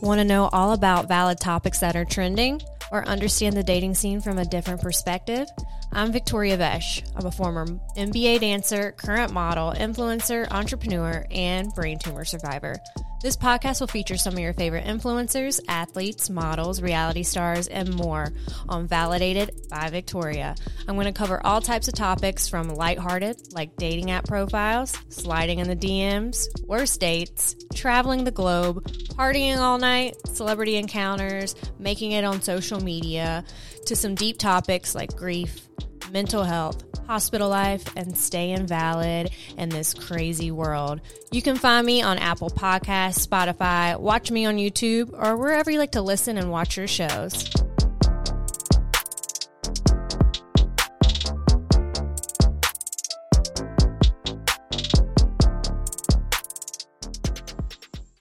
Want to know all about valid topics that are trending or understand the dating scene from a different perspective? I'm Victoria Vesce. I'm a former NBA dancer, current model, influencer, entrepreneur, and brain tumor survivor. This podcast will feature some of your favorite influencers, athletes, models, reality stars, and more on Validated by Victoria. I'm going to cover all types of topics from lighthearted, like dating app profiles, sliding in the DMs, worst dates, traveling the globe, partying all night, celebrity encounters, making it on social media, to some deep topics like grief, mental health, hospital life, and staying valid in this crazy world. You can find me on Apple Podcasts, Spotify, watch me on YouTube, or wherever you like to listen and watch your shows.